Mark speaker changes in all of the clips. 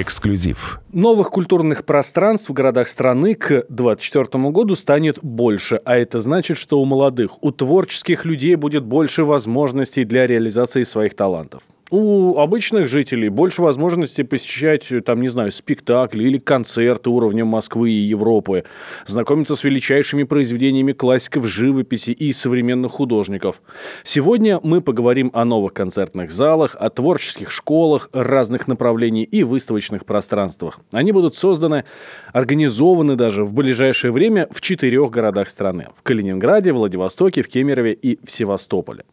Speaker 1: Эксклюзив.
Speaker 2: Новых культурных пространств в городах страны к 2024 году станет больше, а это значит, что у молодых, у творческих людей будет больше возможностей для реализации своих талантов у обычных жителей больше возможностей посещать, там, не знаю, спектакли или концерты уровня Москвы и Европы, знакомиться с величайшими произведениями классиков живописи и современных художников. Сегодня мы поговорим о новых концертных залах, о творческих школах разных направлений и выставочных пространствах. Они будут созданы, организованы даже в ближайшее время в четырех городах страны. В Калининграде, Владивостоке, в Кемерове и в Севастополе.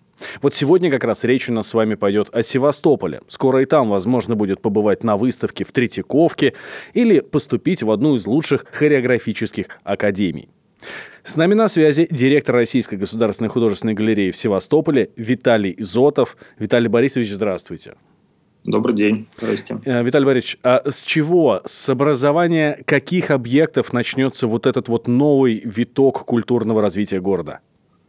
Speaker 2: Вот сегодня как раз речь у нас с вами пойдет о Севастополе. Скоро и там возможно будет побывать на выставке в Третьяковке или поступить в одну из лучших хореографических академий. С нами на связи директор Российской государственной художественной галереи в Севастополе Виталий Зотов. Виталий Борисович, здравствуйте.
Speaker 3: Добрый день. Здрасте.
Speaker 2: Э, Виталий Борисович, а с чего, с образования каких объектов начнется вот этот вот новый виток культурного развития города?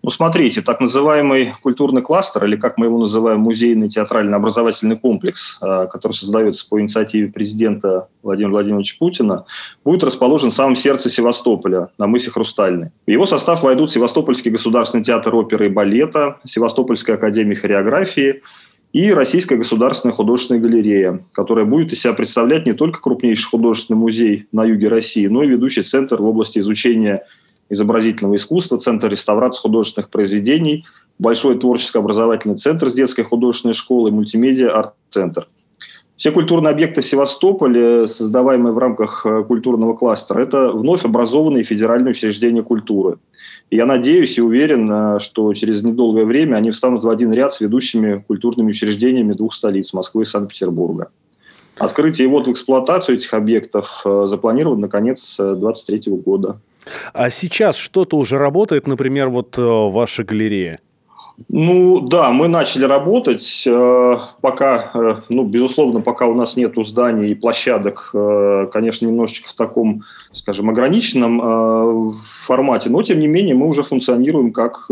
Speaker 3: Ну, смотрите, так называемый культурный кластер, или как мы его называем, музейный театрально-образовательный комплекс, э, который создается по инициативе президента Владимира Владимировича Путина, будет расположен в самом сердце Севастополя, на мысе Хрустальный. В его состав войдут Севастопольский государственный театр оперы и балета, Севастопольская академия хореографии и Российская государственная художественная галерея, которая будет из себя представлять не только крупнейший художественный музей на юге России, но и ведущий центр в области изучения изобразительного искусства, Центр реставрации художественных произведений, Большой творческий образовательный центр с детской художественной школой, мультимедиа арт-центр. Все культурные объекты в Севастополе, создаваемые в рамках э, культурного кластера, это вновь образованные федеральные учреждения культуры. И я надеюсь и уверен, э, что через недолгое время они встанут в один ряд с ведущими культурными учреждениями двух столиц – Москвы и Санкт-Петербурга. Открытие и ввод в эксплуатацию этих объектов э, запланирован на конец 2023 года.
Speaker 2: А сейчас что-то уже работает, например, вот э, ваша галерея?
Speaker 3: Ну да, мы начали работать. Э, пока, э, ну, безусловно, пока у нас нет зданий и площадок, конечно, немножечко в таком, скажем, ограниченном формате, но тем не менее мы уже функционируем как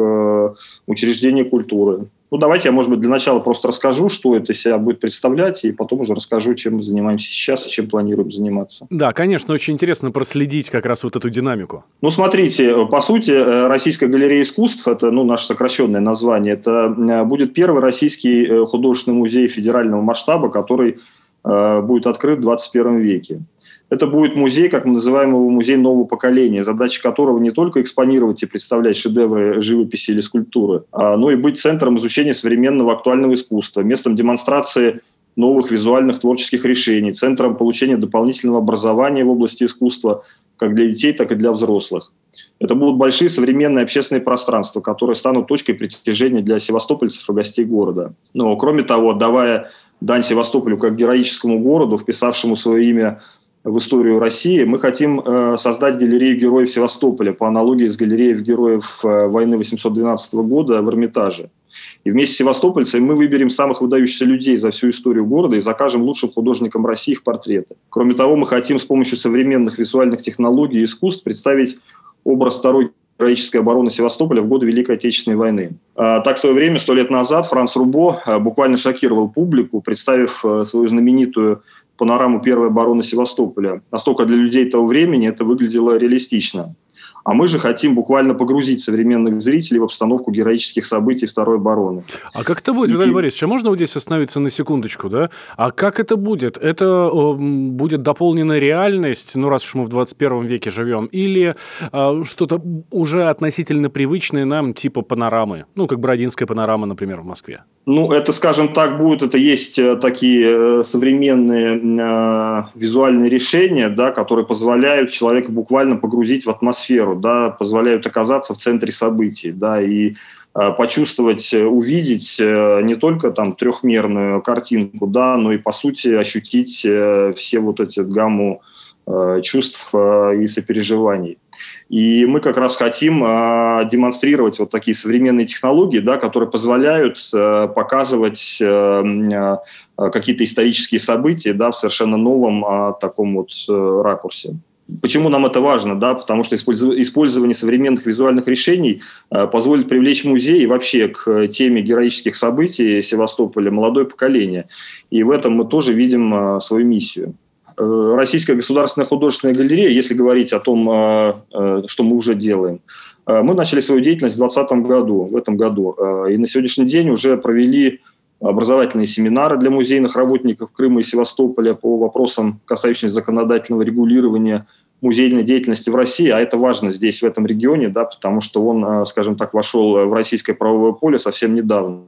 Speaker 3: учреждение культуры. Ну, давайте я, может быть, для начала просто расскажу, что это себя будет представлять, и потом уже расскажу, чем мы занимаемся сейчас и чем планируем заниматься.
Speaker 2: Да, конечно, очень интересно проследить как раз вот эту динамику.
Speaker 3: Ну, смотрите, по сути, э, Российская галерея искусств, это ну, наше сокращенное название, это э, будет первый российский э, художественный музей федерального масштаба, который будет открыт в 21 веке. Это будет музей, как мы называем его, музей нового поколения, задача которого не только экспонировать и представлять шедевры живописи или скульптуры, а, но и быть центром изучения современного актуального искусства, местом демонстрации новых визуальных творческих решений, центром получения дополнительного образования в области искусства как для детей, так и для взрослых. Это будут большие современные общественные пространства, которые станут точкой притяжения для севастопольцев и гостей города. Но, кроме того, давая дань Севастополю как героическому городу, вписавшему свое имя в историю России. Мы хотим э, создать галерею героев Севастополя по аналогии с галереей героев э, войны 812 года в Эрмитаже. И вместе с севастопольцами мы выберем самых выдающихся людей за всю историю города и закажем лучшим художникам России их портреты. Кроме того, мы хотим с помощью современных визуальных технологий и искусств представить образ второй героической обороны Севастополя в годы Великой Отечественной войны. А, так, в свое время, сто лет назад, Франц Рубо э, буквально шокировал публику, представив свою знаменитую панораму первой обороны Севастополя. Настолько для людей того времени это выглядело реалистично. А мы же хотим буквально погрузить современных зрителей в обстановку героических событий Второй обороны.
Speaker 2: А как это будет, Виталий Борисович? А можно вот здесь остановиться на секундочку, да? А как это будет? Это э, будет дополненная реальность, ну, раз уж мы в 21 веке живем, или э, что-то уже относительно привычное нам, типа панорамы? Ну, как Бродинская панорама, например, в Москве.
Speaker 3: Ну, это, скажем так, будет, это есть э, такие э, современные э, визуальные решения, да, которые позволяют человека буквально погрузить в атмосферу, да, позволяют оказаться в центре событий, да, и э, почувствовать, э, увидеть э, не только там трехмерную картинку, да, но и по сути ощутить э, все вот эти гамму э, чувств э, и сопереживаний. И мы как раз хотим э, демонстрировать вот такие современные технологии, да, которые позволяют э, показывать э, э, какие-то исторические события да, в совершенно новом э, таком вот э, ракурсе. Почему нам это важно? Да? Потому что использование современных визуальных решений э, позволит привлечь музей вообще к теме героических событий Севастополя молодое поколение. И в этом мы тоже видим э, свою миссию. Российская государственная художественная галерея, если говорить о том, что мы уже делаем, мы начали свою деятельность в 2020 году, в этом году. И на сегодняшний день уже провели образовательные семинары для музейных работников Крыма и Севастополя по вопросам, касающимся законодательного регулирования музейной деятельности в России, а это важно здесь, в этом регионе, да, потому что он, э, скажем так, вошел в российское правовое поле совсем недавно.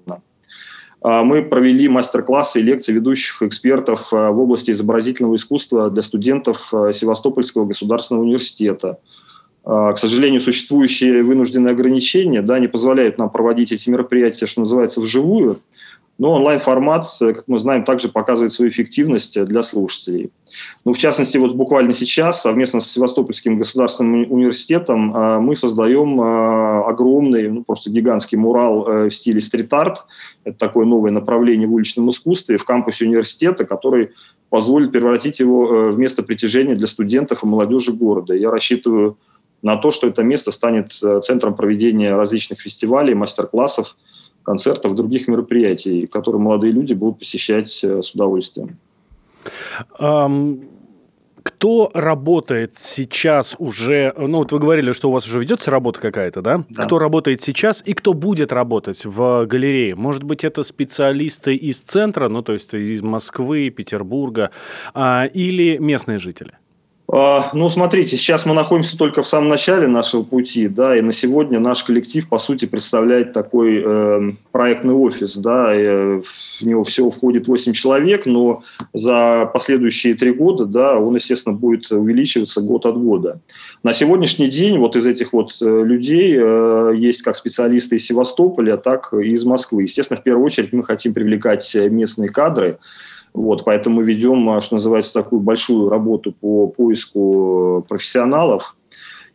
Speaker 3: А мы провели мастер-классы и лекции ведущих экспертов э, в области изобразительного искусства для студентов э, Севастопольского государственного университета. А, к сожалению, существующие вынужденные ограничения да, не позволяют нам проводить эти мероприятия, что называется, вживую – но онлайн-формат, э, как мы знаем, также показывает свою эффективность э, для слушателей. Ну, в частности, вот буквально сейчас совместно с Севастопольским государственным университетом э, мы создаем огромный, ну, просто гигантский мурал в стиле стрит-арт. Это такое новое направление в уличном искусстве в кампусе университета, который позволит превратить его в место притяжения для студентов и молодежи города. Я рассчитываю на то, что это место станет центром проведения различных фестивалей, мастер-классов, концертов, других мероприятий, которые молодые люди будут посещать э, с удовольствием.
Speaker 2: Um... Кто работает сейчас уже, ну вот вы говорили, что у вас уже ведется работа какая-то, да? да? Кто работает сейчас и кто будет работать в галерее? Может быть, это специалисты из центра, ну то есть из Москвы, Петербурга, а, или местные жители?
Speaker 3: А, ну, смотрите, сейчас мы находимся только в самом начале нашего пути, да, и на сегодня наш коллектив, по сути, представляет такой э, проектный офис, да, и э, в него всего входит 8 человек, но за последующие три года, да, он, естественно, будет увеличиваться год от года. На сегодняшний день вот из этих вот э, людей э, есть как специалисты из Севастополя, так и из Москвы. Естественно, в первую очередь мы хотим привлекать местные кадры, вот, поэтому ведем, а, что называется, такую большую работу по поиску профессионалов.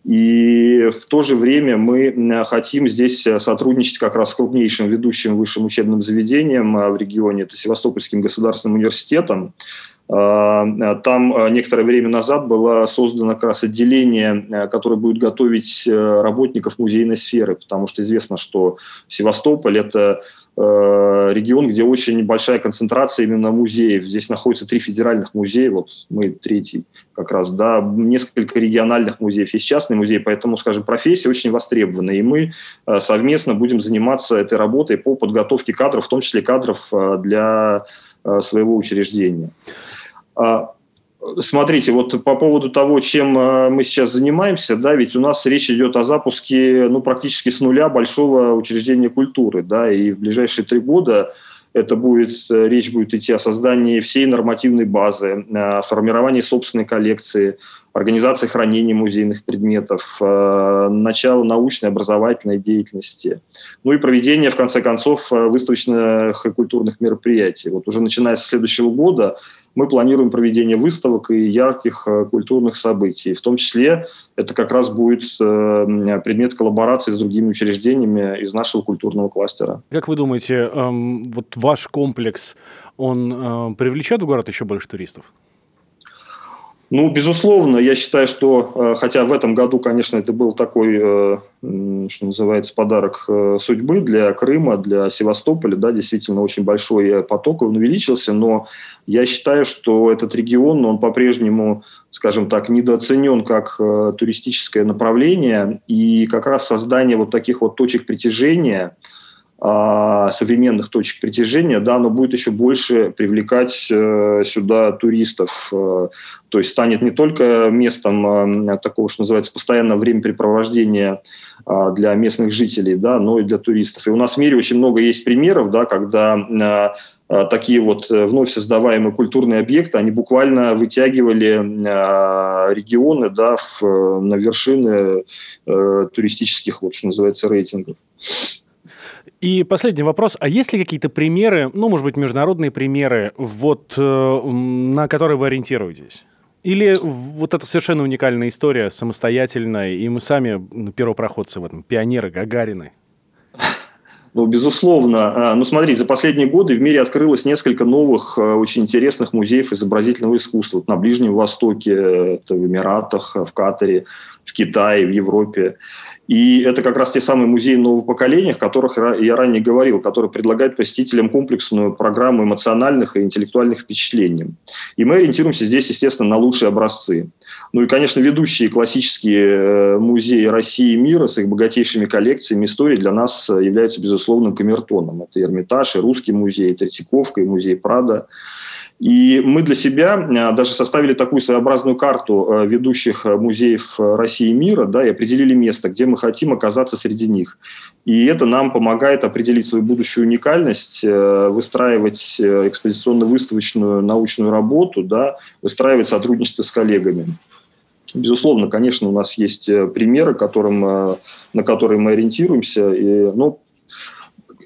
Speaker 3: И в то же время мы хотим здесь сотрудничать как раз с крупнейшим ведущим высшим учебным заведением а, в регионе, это Севастопольским государственным университетом. А, там некоторое время назад было создано как раз отделение, которое будет готовить э, работников музейной сферы, потому что известно, что Севастополь – это Э, регион, где очень большая концентрация именно музеев. Здесь находится три федеральных музея, вот мы третий как раз, да, несколько региональных музеев, есть частный музей, поэтому, скажем, профессия очень востребована, и мы э, совместно будем заниматься этой работой по подготовке кадров, в том числе кадров э, для своего учреждения. А, Смотрите, вот по поводу того, чем э, мы сейчас занимаемся, да, ведь у нас речь идет о запуске, ну, практически с нуля большого учреждения культуры, да, и в ближайшие три года это будет, э, речь будет идти о создании всей нормативной базы, о формировании собственной коллекции, организации хранения музейных предметов, э, начало научной образовательной деятельности, ну и проведение, в конце концов, выставочных и культурных мероприятий. Вот уже начиная с следующего года мы планируем проведение выставок и ярких э, культурных событий. В том числе это как раз будет э, предмет коллаборации с другими учреждениями из нашего культурного кластера.
Speaker 2: Как вы думаете, эм, вот ваш комплекс, он э, привлечет в город еще больше туристов?
Speaker 3: Ну, безусловно, я считаю, что, э, хотя в этом году, конечно, это был такой, э, что называется, подарок э, судьбы для Крыма, для Севастополя, да, действительно очень большой поток, он увеличился, но я считаю, что этот регион, он по-прежнему, скажем так, недооценен как туристическое направление, и как раз создание вот таких вот точек притяжения – современных точек притяжения, да, оно будет еще больше привлекать э, сюда туристов. Э, то есть станет не только местом э, такого, что называется, постоянного времяпрепровождения э, для местных жителей, да, но и для туристов. И у нас в мире очень много есть примеров, да, когда э, э такие вот вновь создаваемые культурные объекты, они буквально вытягивали э, регионы да, в, на вершины э, туристических, вот, что называется, рейтингов.
Speaker 2: И последний вопрос. А есть ли какие-то примеры, ну, может быть, международные примеры, вот, э, на которые вы ориентируетесь? Или вот это совершенно уникальная история, самостоятельная, и мы сами первопроходцы в этом, пионеры, Гагарины?
Speaker 3: Ну, безусловно. А, ну, смотри, за последние годы в мире открылось несколько новых, э, очень интересных музеев изобразительного искусства. Вот на Ближнем Востоке, в Эмиратах, в Катаре, в Китае, в Европе. И это как раз те самые музеи нового поколения, о которых я ранее говорил, которые предлагают посетителям комплексную программу эмоциональных и интеллектуальных впечатлений. И мы ориентируемся здесь, естественно, на лучшие образцы. Ну и, конечно, ведущие классические э, музеи России и мира с их богатейшими коллекциями истории для нас являются безусловным камертоном. Это Эрмитаж, и Русский музей, и Третьяковка, и музей Прада. И мы для себя а, даже составили такую своеобразную карту а, ведущих а, музеев России и мира, да, и определили место, где мы хотим оказаться среди них. И это нам помогает определить свою будущую уникальность, выстраивать экспозиционно-выставочную научную работу, да, выстраивать сотрудничество с коллегами. Безусловно, конечно, у нас есть э, примеры, которым, на которые мы ориентируемся. И, ну,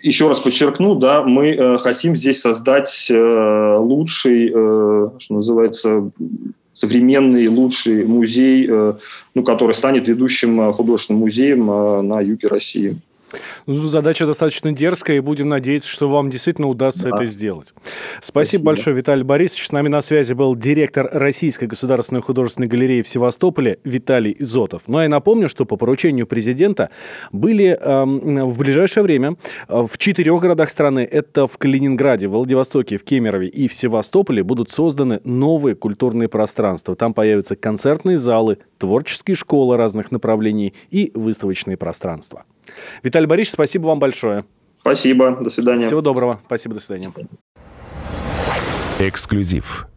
Speaker 3: еще раз подчеркну, да, мы э, хотим здесь создать э, лучший, э, что называется, современный лучший музей, э, ну, который станет ведущим э, художественным музеем э, на юге России.
Speaker 2: Ну, задача достаточно дерзкая, и будем надеяться, что вам действительно удастся да. это сделать. Спасибо, Спасибо большое, Виталий Борисович. С нами на связи был директор Российской государственной художественной галереи в Севастополе Виталий Зотов. Ну, а я напомню, что по поручению президента были э, в ближайшее время э, в четырех городах страны, это в Калининграде, Владивостоке, в Кемерове и в Севастополе, будут созданы новые культурные пространства. Там появятся концертные залы, творческие школы разных направлений и выставочные пространства. Виталий Борисович, спасибо вам большое.
Speaker 3: Спасибо, до свидания.
Speaker 2: Всего доброго, спасибо, до свидания.
Speaker 1: Эксклюзив.